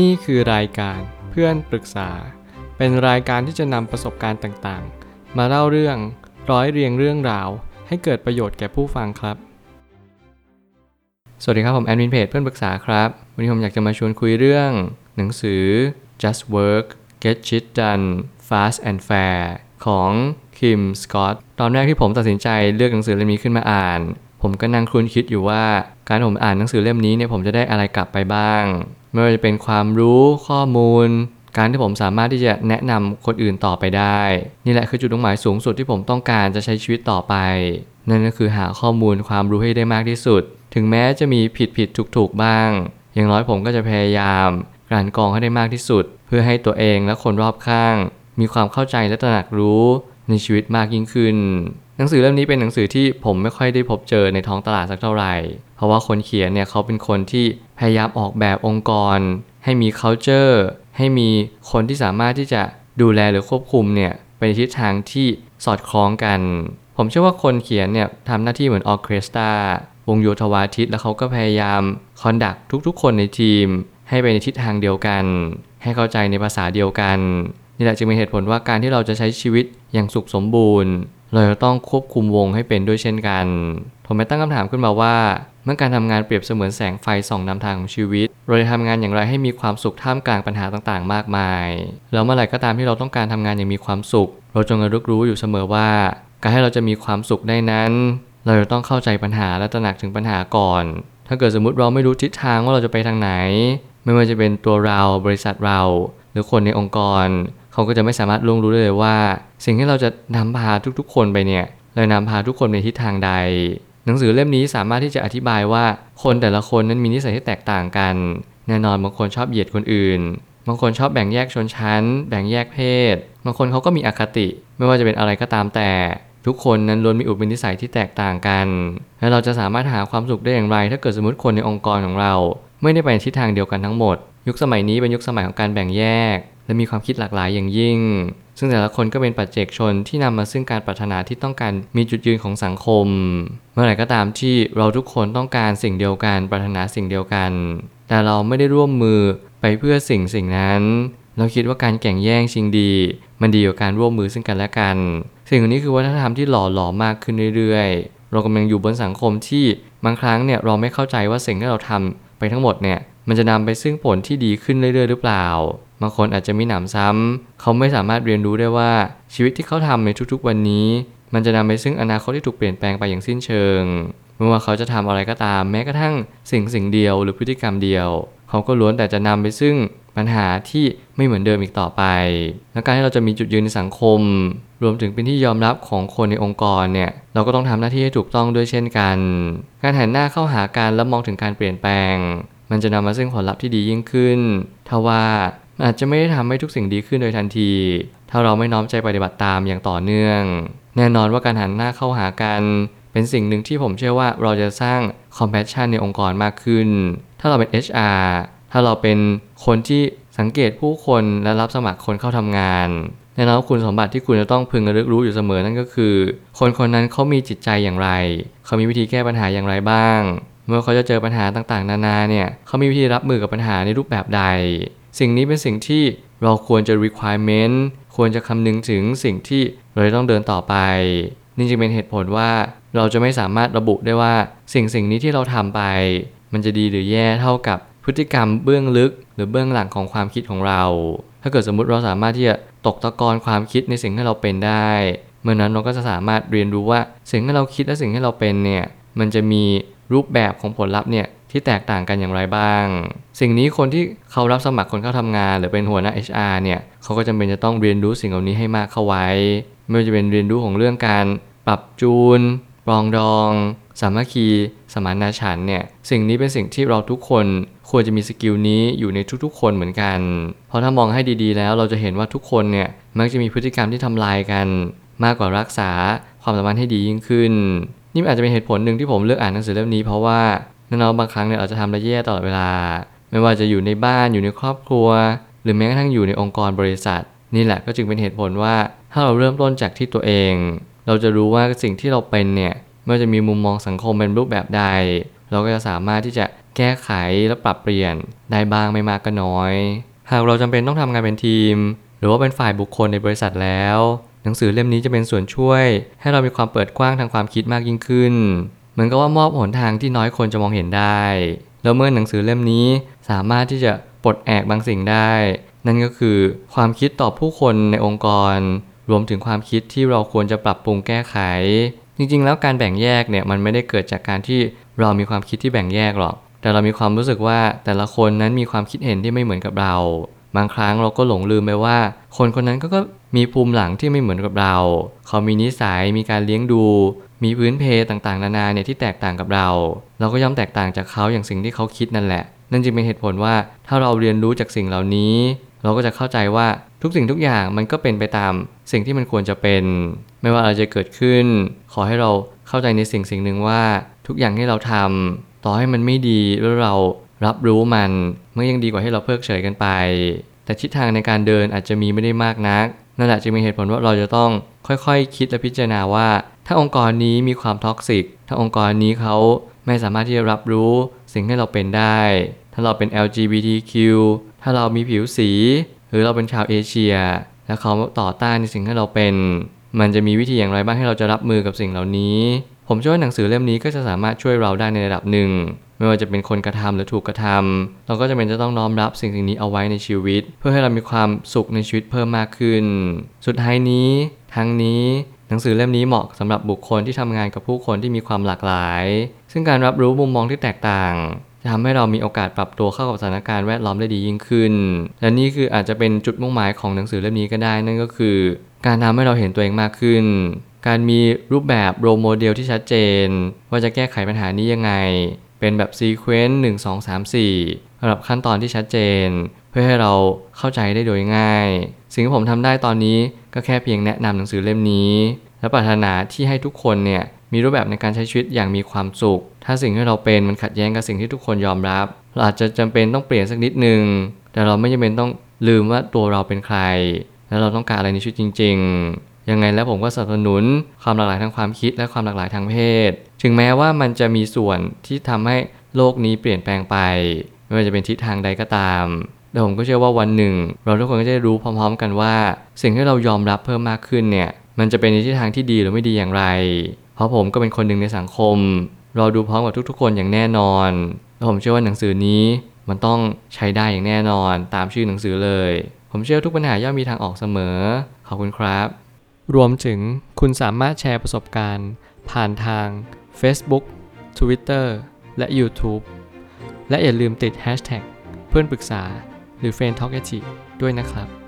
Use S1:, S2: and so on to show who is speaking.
S1: นี่คือรายการเพื่อนปรึกษา เป็นรายการที่จะนำประสบการณ์ต่างๆ มาเล่าเรื่องร้อยเรียงเรื่องราว ให้เกิดประโยชน์แก่ผู้ฟังครับ สวัสดีครับผมแอดมินเพจเพื่อนปรึกษาครับ วันนี้ผมอยากจะมาชวนคุยเรื่อง หนังสือ just work get shit done fast and fair ของคิมสกอตตอนแรกที่ผมตัดสินใจเลือกหนังสือเล่มนี้ขึ้นมาอ่าน ผมก็นั่งครุนคิดอยู่ว่า การผมอ่านหนังสือเล่มนี้เนี่ยผมจะได้อะไรกลับไปบ้าง ไม่ว่าจะเป็นความรู้ข้อมูล การที่ผมสามารถที่จะแนะนำคนอื่นต่อไปได้ นี่แหละคือจุดมุ่งหมายสูงสุดที่ผมต้องการจะใช้ชีวิตต่อไป นั่นก็คือหาข้อมูลความรู้ให้ได้มากที่สุด ถึงแม้จะมีผิดผิดถูกถูกบ้าง อย่างน้อยผมก็จะพยายามกลั่นกรองให้ได้มากที่สุด เพื่อให้ตัวเองและคนรอบข้าง มีความเข้าใจและตระหนักรู้ในชีวิตมากยิ่งขึ้น หนังสือเล่มนี้เป็นหนังสือที่ผมไม่ค่อยได้พบเจอในท้องตลาดสักเท่าไหร่ เพราะว่าคนเขียนเนี่ยเขาเป็นคนที่ พยายามออกแบบองค์กร ให้มี culture ให้มีคนที่สามารถที่จะดูแลหรือควบคุมเนี่ยไปในทิศทางที่สอดคล้องกัน ผมเชื่อว่าคนเขียนเนี่ยทำหน้าที่เหมือนออเคสตราวงโยธวาทิตแล้วเขาก็พยายามคอนดักทุกๆ คนในทีม ให้ไปในทิศทางเดียวกัน ให้เข้าใจในภาษาเดียวกันนี่แหละจึงเป็นเหตุผลว่าการที่เราจะใช้ชีวิตอย่างสุขสมบูรณ์ เราจะต้องควบคุมวงให้เป็นด้วยเช่นกัน ผมไม่ตั้งคำถามขึ้นมาว่า เมื่อการทำงานเปรียบเสมือนแสงไฟส่องนำทางของชีวิต เราจะทำงานอย่างไรให้มีความสุขท่ามกลางปัญหาต่างๆ มากมาย แล้วเมื่อไหร่ก็ตามที่เราต้องการทำงานอย่างมีความสุข เราจงระลึกรู้อยู่เสมอว่า การให้เราจะมีความสุขได้นั้น เราจะต้องเข้าใจปัญหาและตระหนักถึงปัญหาก่อน ถ้าเกิดสมมติเราไม่รู้ทิศทางว่าเราจะไปทางไหน ไม่ว่าจะเป็นตัวเราบริษัทเรา หรือคนในองค์กร เขาก็จะไม่สามารถล่วงรู้ได้เลยว่า สิ่งที่เราจะนำพาทุกๆ คนไปเนี่ยเรานำพาทุกคนในทิศทางใด หนังสือเล่มนี้สามารถที่จะอธิบายว่าคนแต่ละคนนั้นมีนิสัยที่แตกต่างกัน แน่นอนบางคนชอบเหยียดคนอื่น บางคนชอบแบ่งแยกชนชั้น แบ่งแยกเพศ บางคนเขาก็มีอคติ ไม่ว่าจะเป็นอะไรก็ตามแต่ทุกคนนั้นล้วนมีอุปนิสัยที่แตกต่างกัน และเราจะสามารถหาความสุขได้อย่างไร ถ้าเกิดสมมติคนในองค์กรของเรา ไม่ได้ไปในทิศทางเดียวกันทั้งหมด ยุคสมัยนี้เป็นยุคสมัยของการแบ่งแยก และมีความคิดหลากหลายอย่างยิ่ง ซึ่งแต่ละคนก็เป็นปัจเจกชนที่นำมาซึ่งการปรารถนาที่ต้องการมีจุดยืนของสังคม เมื่อไหร่ก็ตามที่เราทุกคนต้องการสิ่งเดียวกันปรารถนาสิ่งเดียวกัน แต่เราไม่ได้ร่วมมือไปเพื่อสิ่งสิ่งนั้น เราคิดว่าการแข่งแย่งชิงดี มันดีกว่าการร่วมมือซึ่งกันและกัน สิ่งนี้คือวัฒนธรรมที่หล่อหลอมมากขึ้นเรื่อยๆ เรากำลังอยู่บนสังคมที่บางครั้งเนี่ยเราไม่เข้าใจว่าสิ่งที่เราทำไปทั้งหมดเนี่ยมันจะนำไปซึ่งผลที่ดีขึ้นเรื่อยๆ หรือเปล่า บางคนอาจจะมีหนำซ้ำเขาไม่สามารถเรียนรู้ได้ว่าชีวิตที่เขาทำในทุกๆวันนี้ มันจะนำไปซึ่งอนาคตที่ถูกเปลี่ยนแปลงไปอย่างสิ้นเชิงไม่ว่าเขาจะทำอะไรก็ตาม แม้กระทั่งสิ่งสิ่งเดียวหรือพฤติกรรมเดียว เขาก็ล้วนแต่จะนำไปซึ่งปัญหาที่ไม่เหมือนเดิมอีกต่อไป และการที่เราจะมีจุดยืนในสังคม รวมถึงเป็นที่ยอมรับของคนในองค์กรเนี่ย เราก็ต้องทำหน้าที่ให้ถูกต้องด้วยเช่นกัน การหันหน้าเข้าหากันแล้วมองถึงการเปลี่ยนแปลง มันจะนำมาซึ่งผลลัพธ์ที่ดียิ่งขึ้น ทว่า อาจจะไม่ได้ทำให้ทุกสิ่งดีขึ้นโดยทันที ถ้าเราไม่น้อมใจปฏิบัติตามอย่างต่อเนื่อง แน่นอนว่าการหันหน้าเข้าหากัน เป็นสิ่งหนึ่งที่ผมเชื่อว่าเราจะสร้าง compassion ในองค์กรมากขึ้น ถ้าเราเป็น HR ถ้าเราเป็นคนที่สังเกตผู้คนและรับสมัครคนเข้าทำงานแน่นอนว่าคุณสมบัติที่คุณจะต้องพึงระลึกรู้อยู่เสมอนั่นก็คือ คนคนนั้นเขามีจิตใจอย่างไร เขามีวิธีแก้ปัญหาอย่างไรบ้าง เมื่อเขาจะเจอปัญหาต่างๆ นานาเนี่ยเขามีวิธีรับมือกับปัญหาในรูปแบบใด สิ่งนี้เป็นสิ่งที่เราควรจะ requirement ควรจะคำนึงถึงสิ่งที่เราจะต้องเดินต่อไป นี่จึงเป็นเหตุผลว่าเราจะไม่สามารถระบุได้ว่าสิ่งสิ่งนี้ที่เราทำไป มันจะดีหรือแย่เท่ากับพฤติกรรมเบื้องลึก หรือเบื้องหลังของความคิดของเรา ถ้าเกิดสมมติเราสามารถที่จะตกตะกอนความคิดในสิ่งที่เราเป็นได้ เมื่อนั้นเราก็จะสามารถเรียนรู้ว่าสิ่งที่เราคิดและสิ่งที่เราเป็นเนี่ย มันจะมีรูปแบบของผลลัพธ์เนี่ย ที่แตกต่างกันอย่างไรบ้าง สิ่งนี้คนที่เขารับสมัครคนเข้าทำงาน หรือเป็นหัวหน้า HR เนี่ยเขาก็จำเป็นจะต้องเรียนรู้สิ่งเหล่านี้ให้มากเข้าไว้ ไม่ว่าจะเป็นเรียนรู้ของเรื่องการปรับจูนปรองดอง สามัคคี สมานนาฉันเนี่ยสิ่งนี้เป็นสิ่งที่เราทุกคนควรจะมีสกิลนี้อยู่ในทุกๆ คนเหมือนกัน เพราะถ้ามองให้ดีๆ แล้วเราจะเห็นว่าทุกคนเนี่ยมักจะมีพฤติกรรมที่ทำลายกัน มากกว่ารักษาความสัมพันธ์ให้ดียิ่งขึ้นนี่อาจจะเป็นเหตุผลหนึ่งที่ผมเลือกอ่านหนังสือเล่มนี้เพราะว่า แน่นอนบางครั้งเนี่ยเราจะทำระแย่ตลอดเวลา ไม่ว่าจะอยู่ในบ้านอยู่ในครอบครัว หรือแม้กระทั่งอยู่ในองค์กรบริษัท นี่แหละก็จึงเป็นเหตุผลว่าถ้าเราเริ่มต้นจากที่ตัวเอง เราจะรู้ว่าสิ่งที่เราเป็นเนี่ยไม่ว่าจะมีมุมมองสังคมเป็นรูปแบบใด เราก็จะสามารถที่จะแก้ไขและปรับเปลี่ยนได้บ้างไม่มากก็น้อย หากเราจำเป็นต้องทำงานเป็นทีม หรือว่าเป็นฝ่ายบุคคลในบริษัทแล้ว หนังสือเล่มนี้จะเป็นส่วนช่วย ให้เรามีความเปิดกว้างทางความคิดมากยิ่งขึ้น เหมือนกับว่ามอบหนทางที่น้อยคนจะมองเห็นได้ แล้วเมื่อหนังสือเล่มนี้สามารถที่จะปลดแอกบางสิ่งได้ นั่นก็คือความคิดต่อผู้คนในองค์กร รวมถึงความคิดที่เราควรจะปรับปรุงแก้ไข จริงๆ แล้วการแบ่งแยกเนี่ยมันไม่ได้เกิดจากการที่เรามีความคิดที่แบ่งแยกหรอก แต่เรามีความรู้สึกว่าแต่ละคนนั้นมีความคิดเห็นที่ไม่เหมือนกับเรา บางครั้งเราก็หลงลืมไปว่า คนคนนั้นก็ก็มีภูมิหลังที่ไม่เหมือนกับเรา เขามีนิสัยมีการเลี้ยงดู มีพื้นเพต่างๆ นานาเนี่ยที่แตกต่างกับเรา เราก็ย่อมแตกต่างจากเขาอย่างสิ่งที่เขาคิดนั่นแหละ นั่นจึงเป็นเหตุผลว่าถ้าเราเรียนรู้จากสิ่งเหล่านี้ เราก็จะเข้าใจว่าทุกสิ่งทุกอย่างมันก็เป็นไปตามสิ่งที่มันควรจะเป็น ไม่ว่าอะไรจะเกิดขึ้น ขอให้เราเข้าใจในสิ่งสิ่งหนึ่งว่าทุกอย่างที่เราทำต่อให้มันไม่ดีแล้วเรารับรู้มันมันยังดีกว่าให้เราเพิกเฉยกันไป แต่ทิศทางในการเดินอาจจะมีไม่ได้มากนักนั่นแหละจึงมีเหตุผลว่าเราจะต้องค่อยๆคคิดและพิจารณาว่า ถ้าองค์กรนี้มีความท็อกซิก ถ้าองค์กรนี้เขาไม่สามารถที่จะรับรู้สิ่งที่เราเป็นได้ ถ้าเราเป็น LGBTQ ถ้าเรามีผิวสี หรือเราเป็นชาวเอเชีย แล้วเขาต่อต้านในสิ่งที่เราเป็น มันจะมีวิธีอย่างไรบ้างให้เราจะรับมือกับสิ่งเหล่านี้ ผมเชื่อว่าหนังสือเล่มนี้ก็จะสามารถช่วยเราได้ในระดับหนึ่ง ไม่ว่าจะเป็นคนกระทำหรือถูกกระทำเราก็จะเป็นจะต้องน้อมรับสิ่งสิ่งนี้เอาไว้ในชีวิต เพื่อให้เรามีความสุขในชีวิตเพิ่มมากขึ้น สุดท้ายนี้ ทั้งนี้ หนังสือเล่มนี้เหมาะสำหรับบุคคลที่ทำงานกับผู้คนที่มีความหลากหลาย ซึ่งการรับรู้มุมมองที่แตกต่างจะทำให้เรามีโอกาสปรับตัวเข้ากับสถานการณ์แวดล้อมได้ดียิ่งขึ้น และนี่คืออาจจะเป็นจุดมุ่งหมายของหนังสือเล่มนี้ก็ได้ นั่นก็คือ การทำให้เราเห็นตัวเองมากขึ้น การมีรูปแบบ role model ที่ชัดเจน ว่าจะแก้ไขปัญหานี้ยังไง เป็นแบบ sequence หนึ่งสองสามสี่สำหรับขั้นตอนที่ชัดเจน เพื่อให้เราเข้าใจได้โดยง่าย สิ่งที่ผมทำได้ตอนนี้ก็แค่เพียงแนะนำหนังสือเล่มนี้ และปรารถนาที่ให้ทุกคนเนี่ยมีรูปแบบในการใช้ชีวิตอย่างมีความสุข ถ้าสิ่งที่เราเป็นมันขัดแย้งกับสิ่งที่ทุกคนยอมรับ เราอาจจะจำเป็นต้องเปลี่ยนสักนิดนึงแต่เราไม่จำเป็นต้องลืมว่าตัวเราเป็นใคร แล้วเราต้องการอะไรในชีวิตจริง ๆ ยังไงแล้วผมก็สนับสนุนความหลากหลายทางความคิดและความหลากหลายทางเพศ ถึงแม้ว่ามันจะมีส่วนที่ทำให้โลกนี้เปลี่ยนแปลงไป ไม่ว่าจะเป็นทิศทางใดก็ตาม แต่ผมก็เชื่อว่าวันหนึ่ง เราทุกคนก็จะได้รู้พร้อม ๆ กันว่า สิ่งที่เรายอมรับเพิ่มมากขึ้นเนี่ย มันจะเป็นในทิศทางที่ดีหรือไม่ดีอย่างไร เพราะผมก็เป็นคนหนึ่งในสังคม เราดูพร้อมกับทุกๆ คนอย่างแน่นอน และผมเชื่อว่าหนังสือนี้มันต้องใช้ได้อย่างแน่นอนตามชื่อหนังสือเลย ผมเชื่อทุกปัญหาย่อมมีทางออกเสมอ ขอบคุณครับ รวมถึงคุณสามารถแชร์ประสบการณ์ ผ่านทาง Facebook Twitter และ YouTube และอย่าลืมติด Hashtag เพื่อนปรึกษา หรือ f r ร e n d t a l k a ด้วยนะครับ